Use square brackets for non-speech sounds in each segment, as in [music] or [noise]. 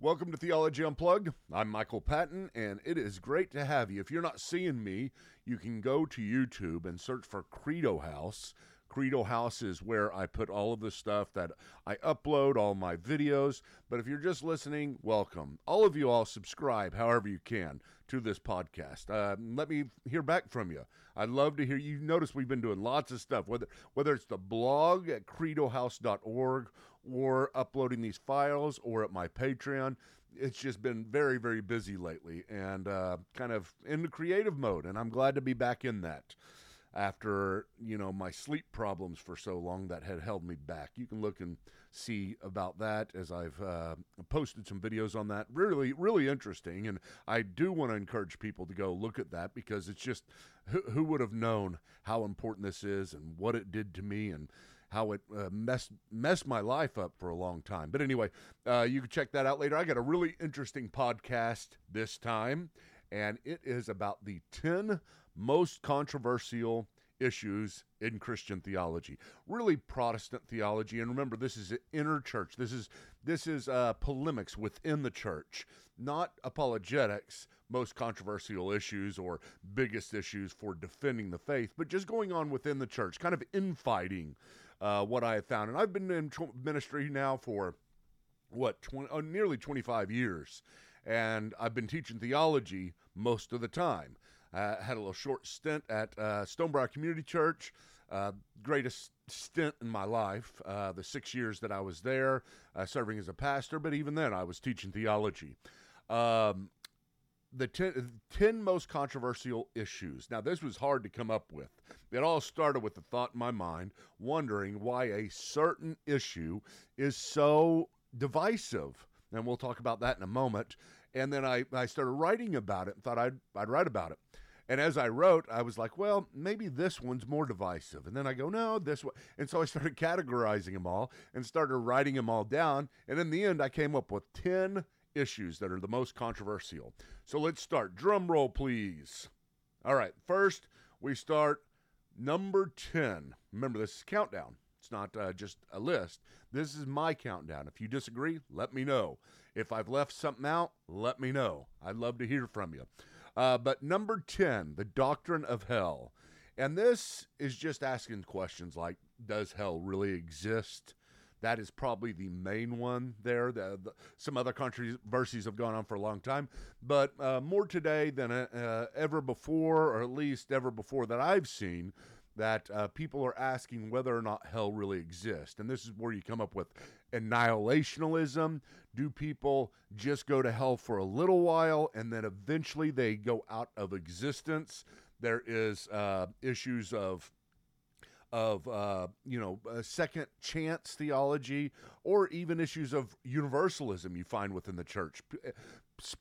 Welcome to Theology Unplugged. I'm Michael Patton, and it is great to have you. If you're not seeing me, you can go to YouTube and search for Credo House. Credo House is where I put all of the stuff that I upload, all my videos. But if you're just listening, welcome. All of you all subscribe however you can to this podcast. Uh, let me hear back from you. I'd love to hear you. Notice we've been doing lots of stuff, whether whether it's the blog at credohouse.org or uploading these files or at my Patreon. It's just been very, very busy lately and uh, kind of in the creative mode, and I'm glad to be back in that after you know my sleep problems for so long that had held me back. You can look and see about that as I've uh, posted some videos on that. Really, really interesting, and I do want to encourage people to go look at that because it's just who, who would have known how important this is and what it did to me and how it uh, messed messed my life up for a long time. But anyway, uh, you can check that out later. I got a really interesting podcast this time, and it is about the ten most controversial issues in Christian theology, really Protestant theology. And remember, this is inner church. This is this is uh, polemics within the church, not apologetics. Most controversial issues or biggest issues for defending the faith, but just going on within the church, kind of infighting. Uh, what I have found, and I've been in ministry now for what 20, oh, nearly 25 years and i've been teaching theology most of the time uh, had a little short stint at uh, Community Church. Uh, greatest stint in my life, uh, the six years that I was there, uh, serving as a pastor. But even then, I was teaching theology. Um, the ten, 10 most controversial issues. Now, this was hard to come up with. It all started with the thought in my mind, wondering why a certain issue is so divisive. And we'll talk about that in a moment. And then I, I started writing about it and thought I'd, I'd write about it. And as I wrote, I was like, well, maybe this one's more divisive. And then I go, no, this one. And so I [laughs] started categorizing them all and started writing them all down. And in the end, I came up with 10 issues that are the most controversial. So let's start. Drum roll, please. All right. First, we start number 10. Remember, this is countdown. It's not uh, just a list. This is my countdown. If you disagree, let me know. If I've left something out, let me know. I'd love to hear from you. Uh, but number 10, the doctrine of hell. And this is just asking questions like Does hell really exist? That is probably the main one there. The, the, some other controversies have gone on for a long time, but uh, more today than uh, ever before, or at least ever before that I've seen that uh, people are asking whether or not hell really exists. And this is where you come up with annihilationism. Do people just go to hell for a little while and then eventually they go out of existence? There is uh, issues of of uh, you know second chance theology or even issues of universalism you find within the church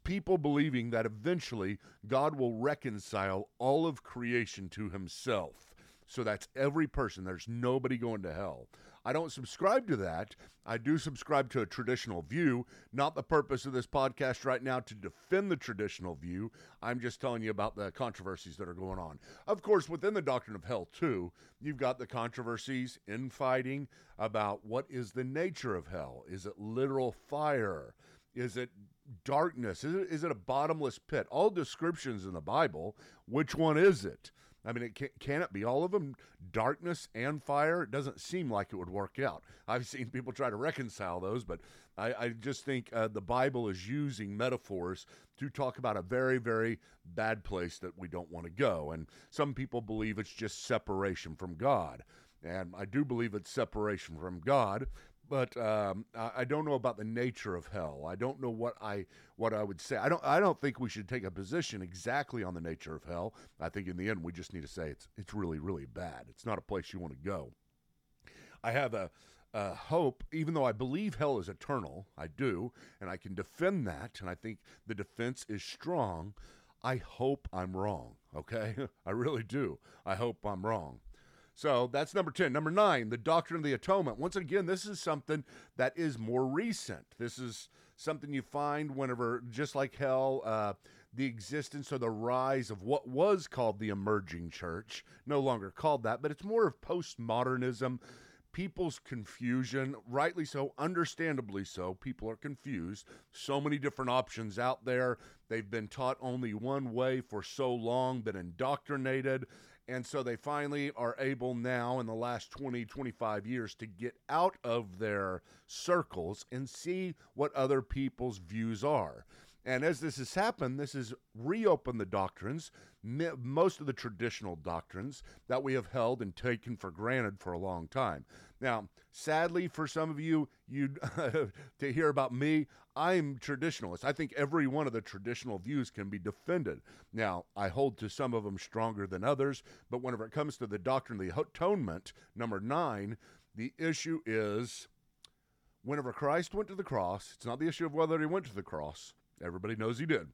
people believing that eventually god will reconcile all of creation to himself so that's every person. There's nobody going to hell. I don't subscribe to that. I do subscribe to a traditional view. Not the purpose of this podcast right now to defend the traditional view. I'm just telling you about the controversies that are going on. Of course, within the doctrine of hell, too, you've got the controversies, infighting about what is the nature of hell. Is it literal fire? Is it darkness? Is it, is it a bottomless pit? All descriptions in the Bible. Which one is it? I mean, it can, can it be all of them? Darkness and fire? It doesn't seem like it would work out. I've [laughs] seen people try to reconcile those, but I, I just think uh, the Bible is using metaphors to talk about a very, very bad place that we don't want to go. And some people believe it's just separation from God. And I do believe it's separation from God, but um, I, don't know about the nature of hell. I don't know what I what I would say. I don't I don't think we should take a position exactly on the nature of hell. I think in the end we just need to say it's it's really really bad. It's not a place you want to go. I have a, a hope, even though I believe hell is eternal. I do, and I can defend that, and I think the defense is strong. I hope I'm wrong. Okay, [laughs] I really do. I hope I'm wrong. So that's number 10. Number nine, the doctrine of the atonement. Once again, this is something that is more recent. This is something you find whenever, just like hell, uh, the existence or the rise of what was called the emerging church, no longer called that, but it's more of postmodernism people's confusion, rightly so, understandably so. People are confused. So many different options out there. They've been taught only one way for so long, been indoctrinated. And so they finally are able now in the last 20, 25 years to get out of their circles and see what other people's views are. And as this has happened, this has reopened the doctrines, most of the traditional doctrines that we have held and taken for granted for a long time. Now, sadly, for some of you, you [laughs] to hear about me, I'm traditionalist. I think every one of the traditional views can be defended. Now, I hold to some of them stronger than others, but whenever it comes to the doctrine of the atonement, number nine, the issue is whenever Christ went to the cross, it's not the issue of whether he went to the cross Everybody knows he did.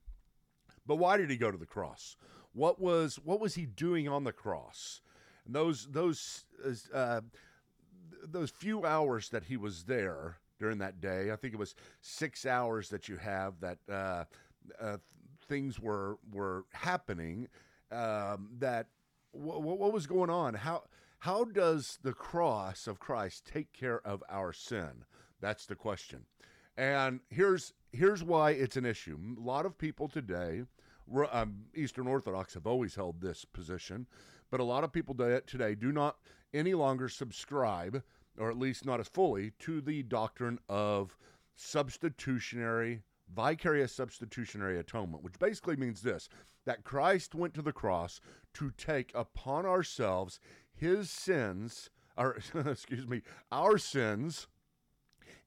But why did he go to the cross? What was what was he doing on the cross? And those those uh, those few hours that he was there during that day, I think it was six hours that you have that uh, uh, things were were happening. Um, that what was going on? How how does the cross of Christ take care of our sin? That's the question. And here's here's why it's an issue. A lot of people today, um, Eastern Orthodox have always held this position, but a lot of people today do not any longer subscribe, or at least not as fully, to the doctrine of substitutionary, vicarious substitutionary atonement, which basically means this that Christ went to the cross to take upon ourselves his sins, or [laughs] excuse me, our sins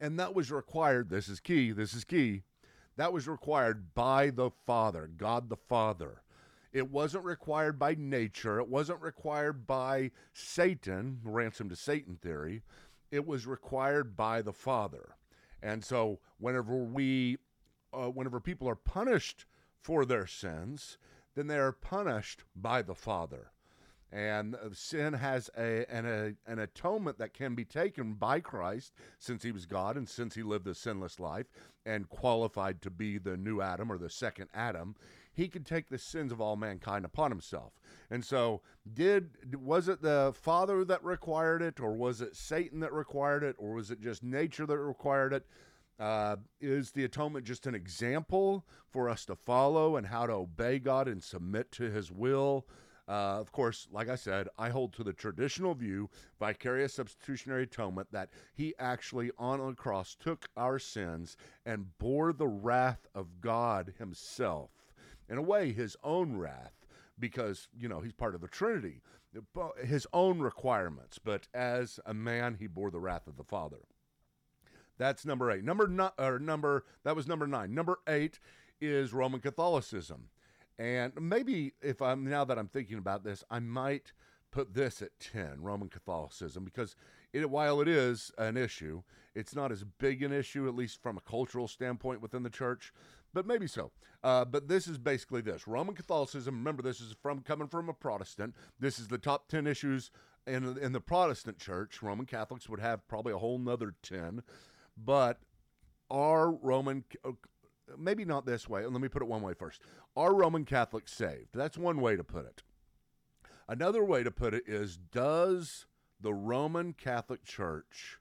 and that was required. This is key. This is key. That was required by the Father, God the Father. It wasn't required by nature. It wasn't required by Satan, ransom to Satan theory. It was required by the Father. And so, whenever we, uh, whenever people are punished for their sins, then they are punished by the Father. And uh, sin has a an, a, an atonement that can be taken by Christ since he was God and since he lived a sinless life and qualified to be the new Adam or the second Adam. He could take the sins of all mankind upon himself. And so, did was it the Father that required it, or was it Satan that required it, or was it just nature that required it? Uh, is the atonement just an example for us to follow and how to obey God and submit to His will? Uh, of course, like I said, I hold to the traditional view, vicarious substitutionary atonement, that he actually on the cross took our sins and bore the wrath of God himself. In a way, his own wrath, because, you know, he's part of the Trinity, his own requirements. But as a man, he bore the wrath of the Father. That's number eight. Number no, or number that was number nine. Number eight is Roman Catholicism. And maybe if I'm now that I'm thinking about this, I might put this at 10, Roman Catholicism, because it, while it is an issue, it's not as big an issue, at least from a cultural standpoint within the church, but maybe so. Uh, but this is basically this Roman Catholicism. Remember, this is from coming from a Protestant. This is the top 10 issues in, in the Protestant church. Roman Catholics would have probably a whole nother 10. But are Roman maybe not this way. Let me put it one way first. Are Roman Catholics saved? That's one way to put it. Another way to put it is Does the Roman Catholic Church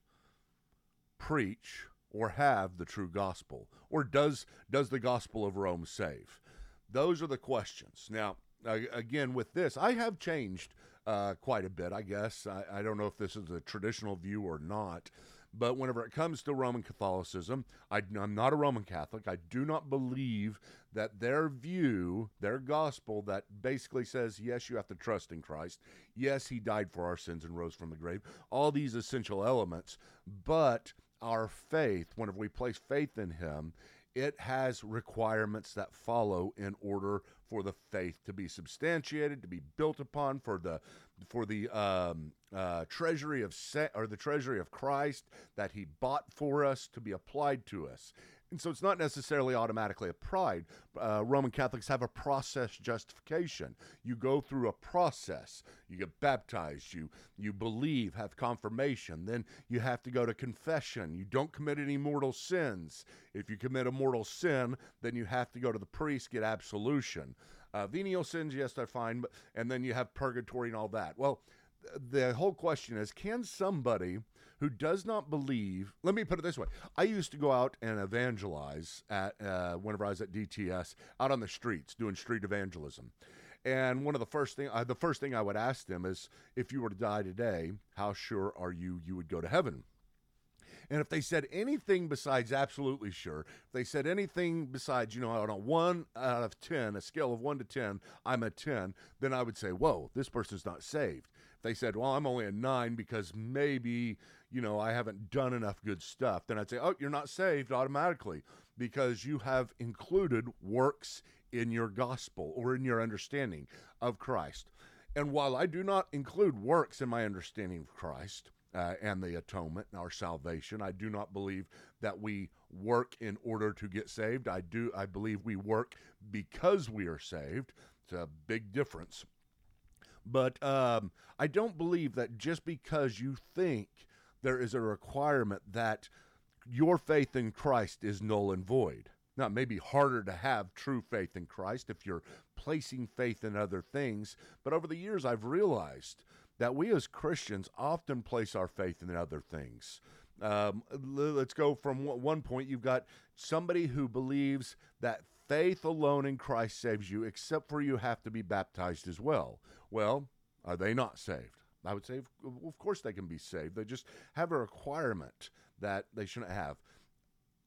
preach or have the true gospel? Or does, does the gospel of Rome save? Those are the questions. Now, again, with this, I have changed uh, quite a bit, I guess. I, I, don't know if this is a traditional view or not. But whenever it comes to Roman Catholicism, I, am not a Roman Catholic. I do not believe that their view, their gospel, that basically says, yes, you have to trust in Christ. Yes, he died for our sins and rose from the grave. All these essential elements. But our faith, whenever we place faith in him, it has requirements that follow in order for the faith to be substantiated, to be built upon, for the for the um, uh, treasury of or the treasury of Christ that He bought for us to be applied to us. And so it's not necessarily automatically a pride. Uh, Roman Catholics have a process justification. You go through a process. You get baptized. You you believe, have confirmation. Then you have to go to confession. You don't commit any mortal sins. If you commit a mortal sin, then you have to go to the priest, get absolution. Uh, venial sins, yes, they're fine, but, and then you have purgatory and all that. Well, the whole question is can somebody who does not believe, let me put it this way. I used to go out and evangelize at uh, whenever I was at DTS out on the streets doing street evangelism. And one of the first thing, uh, the first thing I would ask them is, if you were to die today, how sure are you you would go to heaven? And if they said anything besides absolutely sure, if they said anything besides, you know, on a one out of 10, a scale of one to 10, I'm a 10, then I would say, whoa, this person's not saved. If they said, well, I'm only a nine because maybe, you know, I haven't done enough good stuff, then I'd say, oh, you're not saved automatically because you have included works in your gospel or in your understanding of Christ. And while I do not include works in my understanding of Christ uh, and the atonement and our salvation, I do not believe that we work in order to get saved. I do. I believe we work because we are saved. It's a big difference. But um, I don't believe that just because you think there is a requirement that your faith in Christ is null and void. Now, it may be harder to have true faith in Christ if you're placing faith in other things, but over the years I've realized that we as Christians often place our faith in other things. Um, let's go from one point. You've got somebody who believes that faith alone in Christ saves you, except for you have to be baptized as well. Well, are they not saved? I would say, of course, they can be saved. They just have a requirement that they shouldn't have.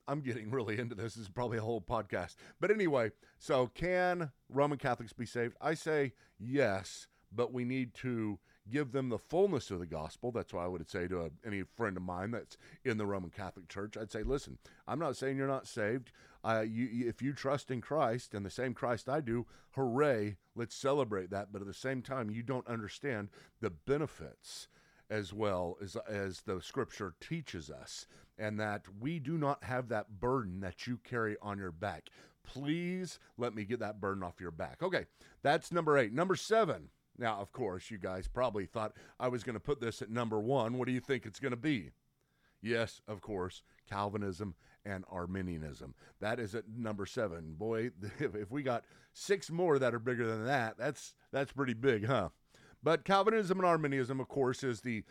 I'm getting really into this. This is probably a whole podcast. But anyway, so can Roman Catholics be saved? I say yes, but we need to give them the fullness of the gospel. That's why I would say to a, any friend of mine that's in the Roman Catholic Church, I'd say, listen, I'm not saying you're not saved. Uh, you, if you trust in Christ and the same Christ I do, hooray, let's celebrate that. But at the same time, you don't understand the benefits as well as as the scripture teaches us and that we do not have that burden that you carry on your back please let me get that burden off your back okay that's number 8 number 7 now of course you guys probably thought i was going to put this at number 1 what do you think it's going to be? Yes of course calvinism and arminianism. That is at number 7 boy [laughs] if, we got six more that are bigger than that that's that's pretty big huh? But Calvinism and Arminianism, of course, is the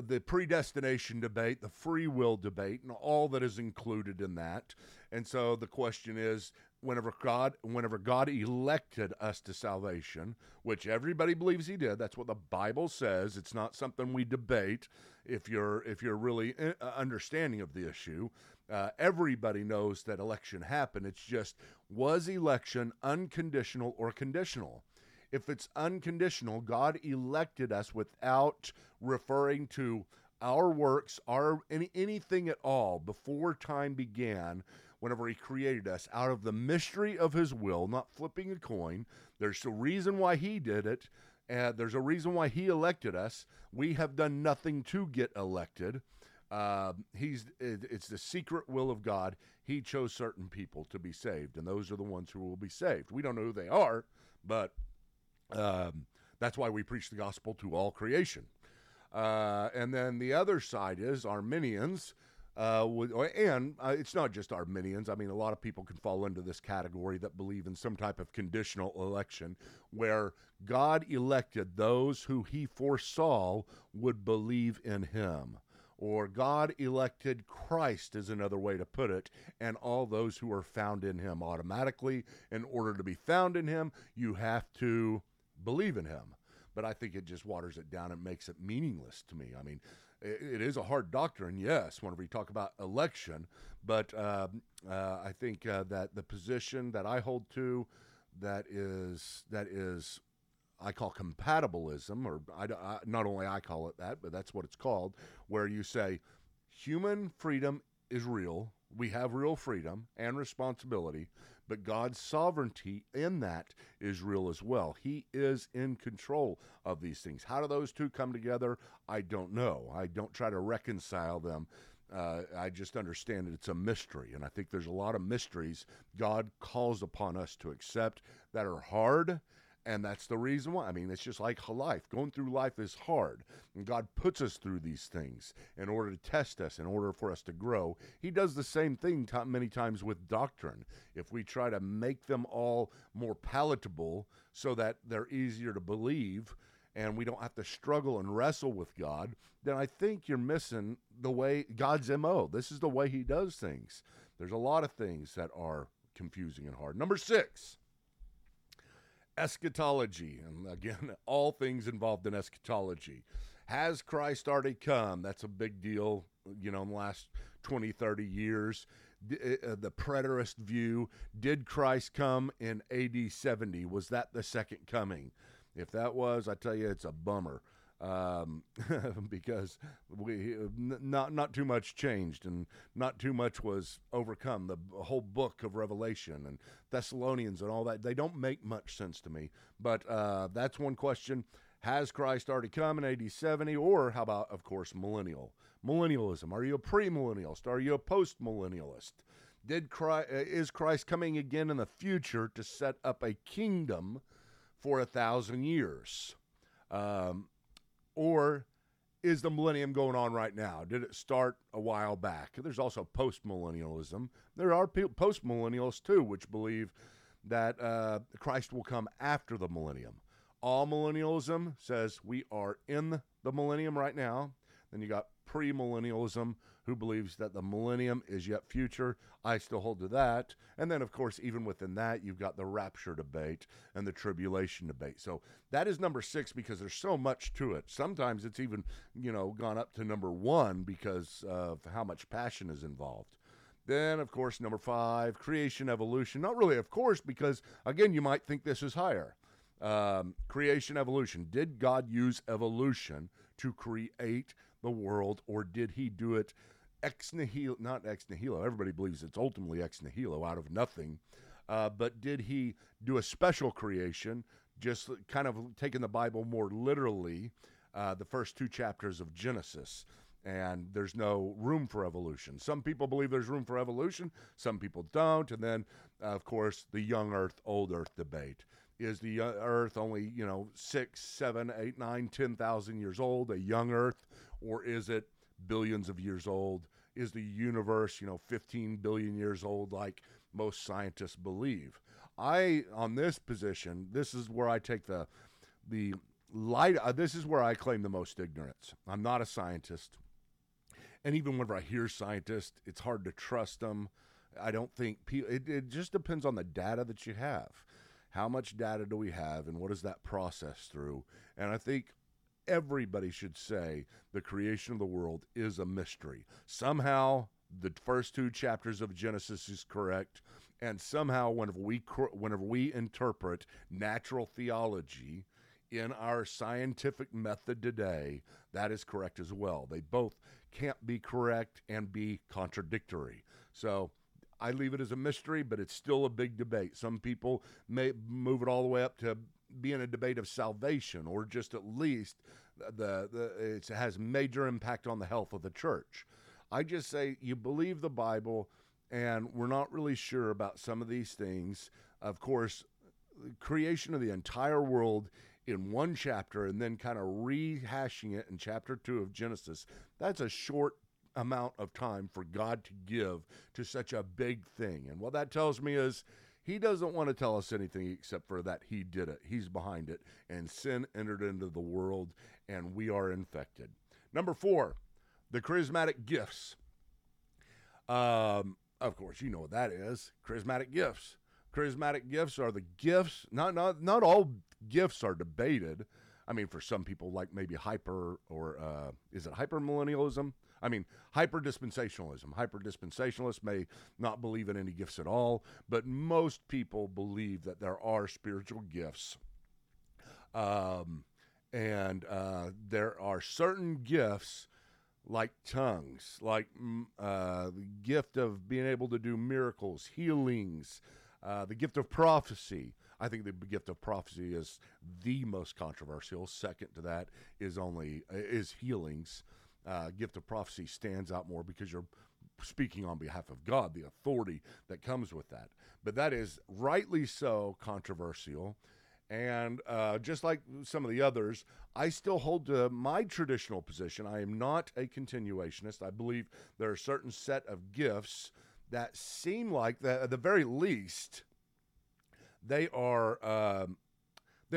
the predestination debate, the free will debate, and all that is included in that. And so the question is, whenever God, whenever God elected us to salvation, which everybody believes He did, that's what the Bible says. It's not something we debate. If you're if you're really uh, understanding of the issue, uh, everybody knows that election happened. It's just was election unconditional or conditional? If it's unconditional, God elected us without referring to our works, our any, anything at all before time began, whenever he created us out of the mystery of his will, not flipping a coin. There's a reason why he did it. and there's a reason why he elected us. We have done nothing to get elected. Uh, he's it, it's the secret will of God. He chose certain people to be saved, and those are the ones who will be saved. We don't know who they are, but um, that's why we preach the gospel to all creation. Uh, and then the other side is Arminians. Uh, and uh, it's not just Arminians. I mean, a lot of people can fall into this category that believe in some type of conditional election where God elected those who he foresaw would believe in him. Or God elected Christ, is another way to put it, and all those who are found in him automatically. In order to be found in him, you have to believe in him. But I think it just waters it down and makes it meaningless to me. I mean, it, it is a hard doctrine, yes, whenever you talk about election, but uh, uh, I think uh, that the position that I hold to that is that is I call compatibilism, or I, I, not only I call it that, but that's what it's called, where you say human freedom is real. We have real freedom and responsibility, but God's sovereignty in that is real as well. He is in control of these things. How do those two come together? I don't know. I don't try to reconcile them. Uh, I just understand that it's a mystery, and I think there's a lot of mysteries God calls upon us to accept that are hard and that's the reason why. I mean, it's just like life. Going through life is hard. And God puts us through these things in order to test us, in order for us to grow. He does the same thing t- many times with doctrine. If we try to make them all more palatable so that they're easier to believe, and we don't have to struggle and wrestle with God, then I think you're missing the way God's MO. This is the way He does things. There's a lot of things that are confusing and hard. Number six, eschatology. And again, [laughs] all things involved in eschatology. Has Christ already come? That's a big deal, you know, in the last 20, 30 years. Uh, the preterist view. Did Christ come in AD 70? Was that the second coming? If that was, I tell you, it's a bummer um, [laughs] because we not not too much changed and not too much was overcome. The whole book of Revelation and Thessalonians and all that they don't make much sense to me. But uh, that's one question: Has Christ already come in AD 70, or how about, of course, millennial millennialism? Are you a premillennialist? Are you a postmillennialist? Did Christ, uh, is Christ coming again in the future to set up a kingdom for a thousand years? Um, or is the millennium going on right now? Did it start a while back? There's also postmillennialism. There are postmillennials too, which believe that uh, Christ will come after the millennium. Amillennialism says we are in the millennium right now. Then you got premillennialism, who believes that the millennium is yet future. I still hold to that. And then, of course, even within that, you've got the rapture debate and the tribulation debate. So that is number six because there's so much to it. Sometimes it's even, you know, gone up to number one because of how much passion is involved. Then, of course, number five, creation evolution. Not really, of course, because again, you might think this is higher. Um, creation evolution. Did God use evolution to create the world, or did he do it ex nihilo, not ex nihilo. Everybody believes it's ultimately ex nihilo, out of nothing. Uh, but did he do a special creation, just kind of taking the Bible more literally, uh, the first two chapters of Genesis? And there's no room for evolution. Some people believe there's room for evolution, some people don't. And then, uh, of course, the young Earth, old Earth debate. Is the Earth only, you know, six, seven, eight, nine, ten thousand years old, a young Earth, or is it billions of years old? Is the universe, you know, 15 billion years old, like most scientists believe? I, on this position, this is where I take the, the light, uh, this is where I claim the most ignorance. I'm not a scientist. And even whenever I hear scientists, it's hard to trust them. I don't think people, it, it just depends on the data that you have. How much data do we have, and what is that process through? And I think everybody should say the creation of the world is a mystery. Somehow, the first two chapters of Genesis is correct, and somehow, whenever we whenever we interpret natural theology in our scientific method today, that is correct as well. They both can't be correct and be contradictory. So. I leave it as a mystery, but it's still a big debate. Some people may move it all the way up to being a debate of salvation or just at least the, the it has major impact on the health of the church. I just say you believe the Bible and we're not really sure about some of these things. Of course, the creation of the entire world in one chapter and then kind of rehashing it in chapter 2 of Genesis. That's a short amount of time for God to give to such a big thing. And what that tells me is he doesn't want to tell us anything except for that he did it. He's behind it. And sin entered into the world, and we are infected. Number four, the charismatic gifts. Um, of course, you know what that is. Charismatic gifts. Charismatic gifts are the gifts. Not not not all gifts are debated. I mean, for some people, like maybe hyper or uh, is it hyper millennialism? I mean, hyper dispensationalism. Hyper dispensationalists may not believe in any gifts at all, but most people believe that there are spiritual gifts. Um, and uh, there are certain gifts like tongues, like mm, uh, the gift of being able to do miracles, healings, uh, the gift of prophecy. I think the gift of prophecy is the most controversial. Second to that is only is healings uh, gift of prophecy stands out more because you're speaking on behalf of God, the authority that comes with that. But that is rightly so controversial. And uh, just like some of the others, I still hold to my traditional position. I am not a continuationist. I believe there are certain set of gifts that seem like that, at the very least, they are um,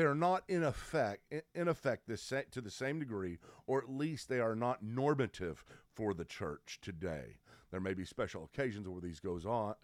they are not in effect in effect the to the same degree, or at least they are not normative for the church today. There may be special occasions where these goes on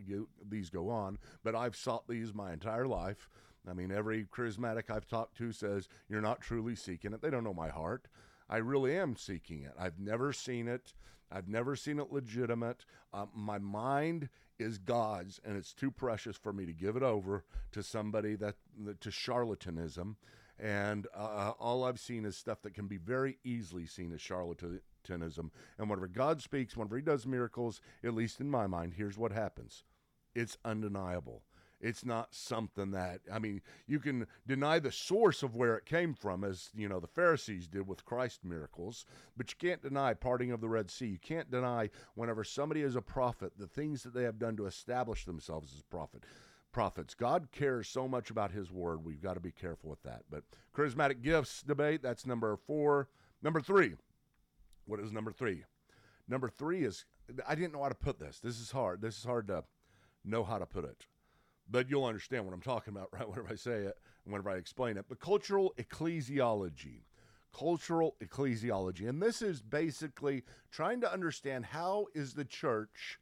these go on, but I've sought these my entire life. I mean, every charismatic I've talked to says you're not truly seeking it. They don't know my heart. I really am seeking it. I've never seen it. I've never seen it legitimate. Uh, my mind is God's, and it's too precious for me to give it over to somebody that to charlatanism. And uh, all I've seen is stuff that can be very easily seen as charlatanism. And whenever God speaks, whenever He does miracles, at least in my mind, here's what happens: it's undeniable. It's not something that, I mean, you can deny the source of where it came from, as, you know, the Pharisees did with Christ miracles, but you can't deny parting of the Red Sea. You can't deny whenever somebody is a prophet, the things that they have done to establish themselves as prophet prophets. God cares so much about his word. We've got to be careful with that. But charismatic gifts debate, that's number four. Number three. What is number three? Number three is I didn't know how to put this. This is hard. This is hard to know how to put it but you'll understand what I'm talking about [laughs] right whenever I say it whenever I explain it. But cultural ecclesiology. Cultural ecclesiology. And this is basically trying to understand how is the church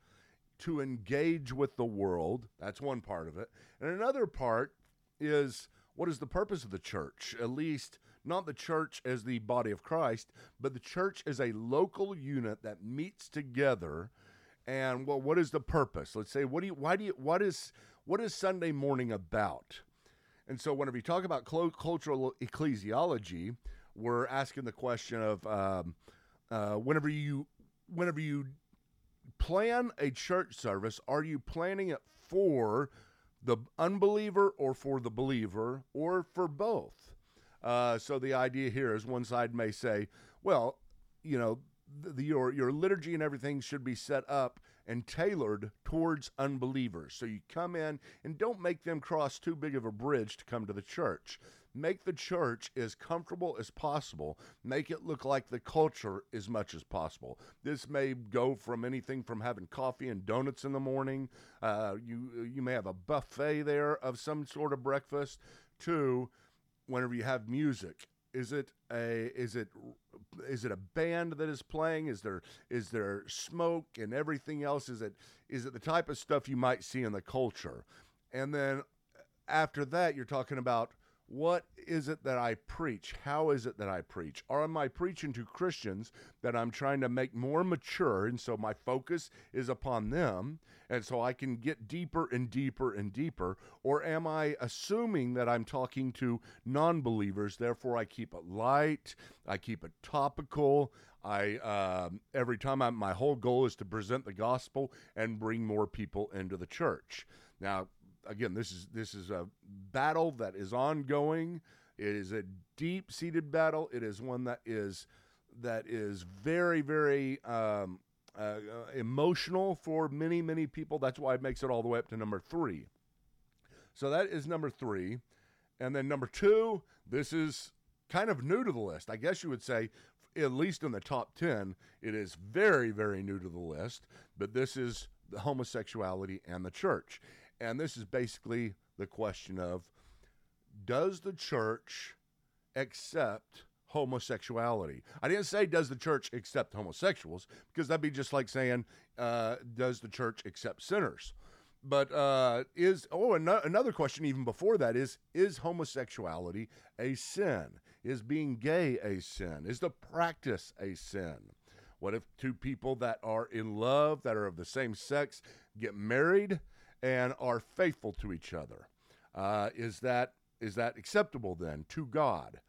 to engage with the world. That's one part of it. And another part is what is the purpose of the church? At least not the church as the body of Christ, but the church as a local unit that meets together. And well, what is the purpose? Let's say, what do you, why do you, what is, what is Sunday morning about? And so, whenever you talk about cultural ecclesiology, we're asking the question of um, uh, whenever you whenever you plan a church service, are you planning it for the unbeliever or for the believer or for both? Uh, so the idea here is one side may say, well, you know, the, your your liturgy and everything should be set up and tailored towards unbelievers. So you come in and don't make them cross too big of a bridge to come to the church. Make the church as comfortable as possible. Make it look like the culture as much as possible. This may go from anything from having coffee and donuts in the morning. Uh, you you may have a buffet there of some sort of breakfast. To whenever you have music is it a is it is it a band that is playing? Is there is there smoke and everything else? Is it is it the type of stuff you might see in the culture? And then uh, after that, you're talking about what is it that I preach? How is it that I preach? Or am I preaching to Christians that I'm trying to make more mature? And so my focus is upon them. And so I can get deeper and deeper and deeper. Or am I assuming that I'm talking to non believers? Therefore, I keep it light, I keep it topical. I um, every time I, my whole goal is to present the gospel and bring more people into the church. Now, again, this is this is a battle that is ongoing. It is a deep seated battle. It is one that is that is very very um, uh, emotional for many many people. That's why it makes it all the way up to number three. So that is number three, and then number two. This is kind of new to the list. I guess you would say, at least in the top ten, it is very very new to the list. But this is the homosexuality and the church. And this is basically the question of does the church accept homosexuality? I didn't say does the church accept homosexuals because that'd be just like saying uh, does the church accept sinners? But uh, is oh an- another question even before that is is homosexuality a sin? Is being gay a sin? Is the practice a sin? What if two people that are in love that are of the same sex get married? And are faithful to each other. Uh, is that is that acceptable then to God?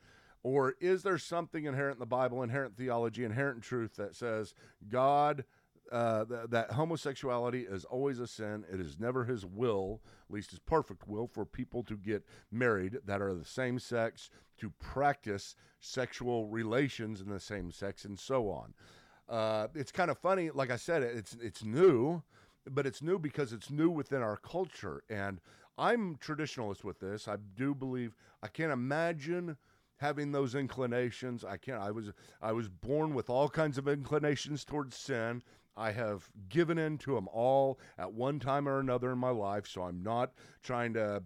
Or is there something inherent in the Bible, inherent theology, inherent truth that says God, uh, th- that homosexuality is always a sin? It is never His will, at least His perfect will, for people to get married that are the same sex, to practice sexual relations in the same sex, and so on. Uh, it's kind of funny. Like I said, it's it's new but it's new because it's new within our culture. And I'm traditionalist with this. I do believe I can't imagine having those inclinations. I can't. I was I was born with all kinds of inclinations towards sin. I have given in to them all at one time or another in my life. So I'm not trying to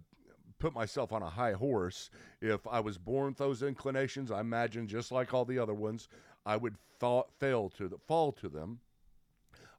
put myself on a high horse. If I was born with those inclinations, I imagine just like all the other ones, I would fa- fail to the, fall to them.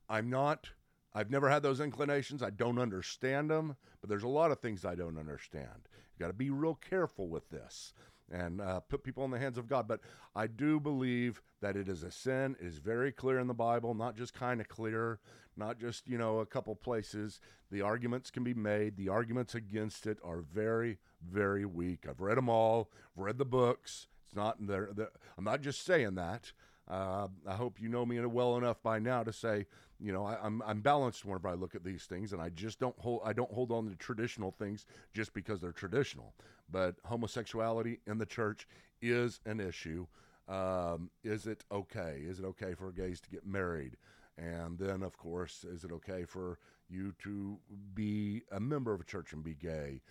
I'm not. I've never had those inclinations. I don't understand them, but there's a lot of things I don't understand. You got to be real careful with this and uh, put people in the hands of God. But I do believe that it is a sin. It is very clear in the Bible, not just kind of clear, not just, you know, a couple places. The arguments can be made. The arguments against it are very, very weak. I've read them all, I've read the books. It's not there. I'm not just saying that. Uh, I hope you know me well enough by now to say, you know, I, am I'm, I'm balanced whenever I look at these things, and I just don't hold I don't hold on to traditional things just because they're traditional. But homosexuality in the church is an issue. Um, is it okay? Is it okay for gays to get married? And then, of course, is it okay for you to be a member of a church and be gay,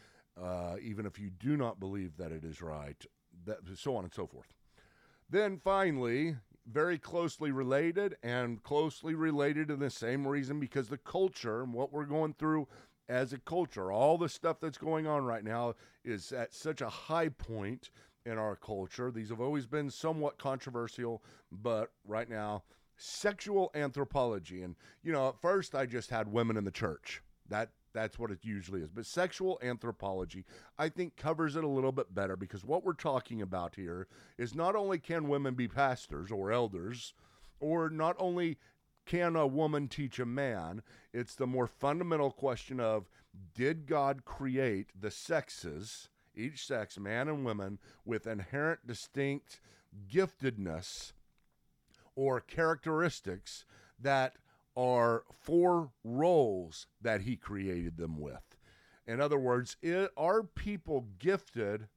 uh, even if you do not believe that it is right? That, so on and so forth. Then finally, very closely related and closely related in the same reason because the culture and what we're going through as a culture, all the stuff that's going on right now is at such a high point in our culture. These have always been somewhat controversial, but right now, sexual anthropology. And, you know, at first I just had women in the church. That that's what it usually is. But sexual anthropology, I think, covers it a little bit better because what we're talking about here is not only can women be pastors or elders, or not only can a woman teach a man, it's the more fundamental question of did God create the sexes, each sex, man and woman, with inherent distinct giftedness or characteristics that are four roles that he created them with. In other words, it, are people gifted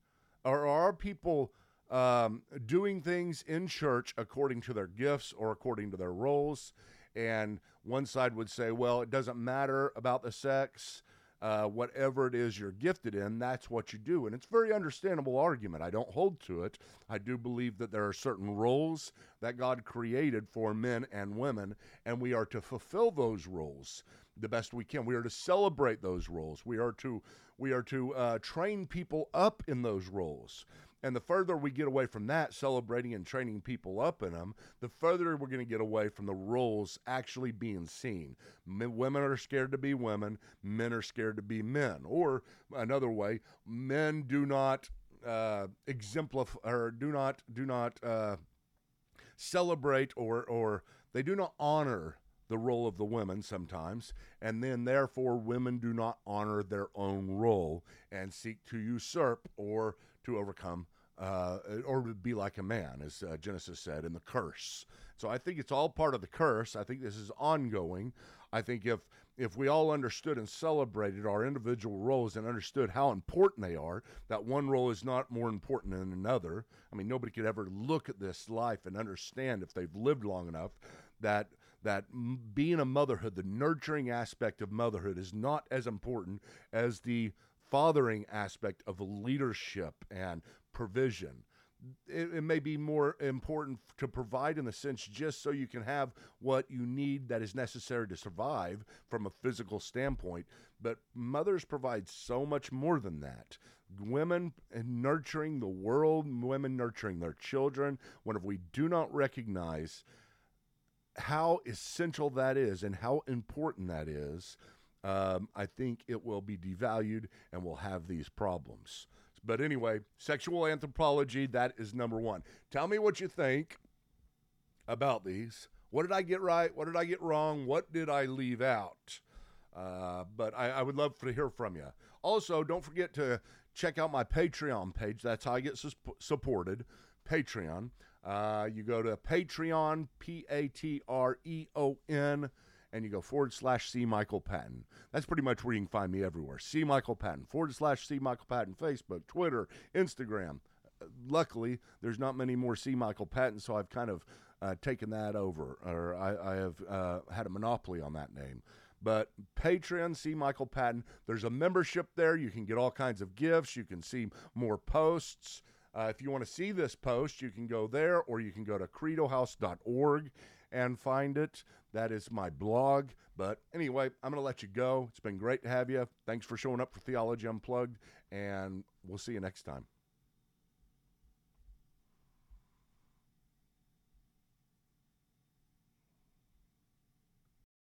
or are people um, doing things in church according to their gifts or according to their roles? And one side would say, well, it doesn't matter about the sex uh, whatever it is you're gifted in, that's what you do. And it's a very understandable argument. I don't hold to it. I do believe that there are certain roles that God created for men and women, and we are to fulfill those roles the best we can. We are to celebrate those roles. We are to we are to uh, train people up in those roles. And the further we get away from that, celebrating and training people up in them, the further we're going to get away from the roles actually being seen. Men, women are scared to be women, men are scared to be men. Or another way, men do not uh, exemplify or do not do not uh, celebrate or or they do not honor the role of the women sometimes, and then therefore women do not honor their own role and seek to usurp or to overcome uh, or be like a man, as uh, Genesis said, in the curse. So I think it's all part of the curse. I think this is ongoing. I think if if we all understood and celebrated our individual roles and understood how important they are, that one role is not more important than another. I mean, nobody could ever look at this life and understand if they've lived long enough that that being a motherhood, the nurturing aspect of motherhood, is not as important as the fathering aspect of leadership and provision. It, it, may be more important to provide in the sense just so you can have what you need that is necessary to survive from a physical standpoint. But mothers provide so much more than that. Women nurturing the world, women nurturing their children, whenever we do not recognize how essential that is and how important that is, um, I think it will be devalued and we'll have these problems. But anyway, sexual anthropology, that is number one. Tell me what you think about these. What did I get right? What did I get wrong? What did I leave out? Uh, but I, I, would love to hear from you. Also, don't forget to check out my Patreon page. That's how I get su- supported. Patreon. Uh, you go to Patreon, P A T R E O N and you go forward slash C Michael Patton. That's pretty much where you can find me everywhere. C Michael Patton, forward slash C Michael Patton, Facebook, Twitter, Instagram. Luckily, there's not many more C Michael Patton, so I've kind of uh, taken that over, or I, I have uh, had a monopoly on that name. But Patreon, C Michael Patton, there's a membership there. You can get all kinds of gifts. You can see more posts. Uh, if you want to see this post, you can go there or you can go to credohouse.org and find it. That is my blog. But anyway, I'm going to let you go. It's been great to have you. Thanks for showing up for Theology Unplugged, and we'll see you next time.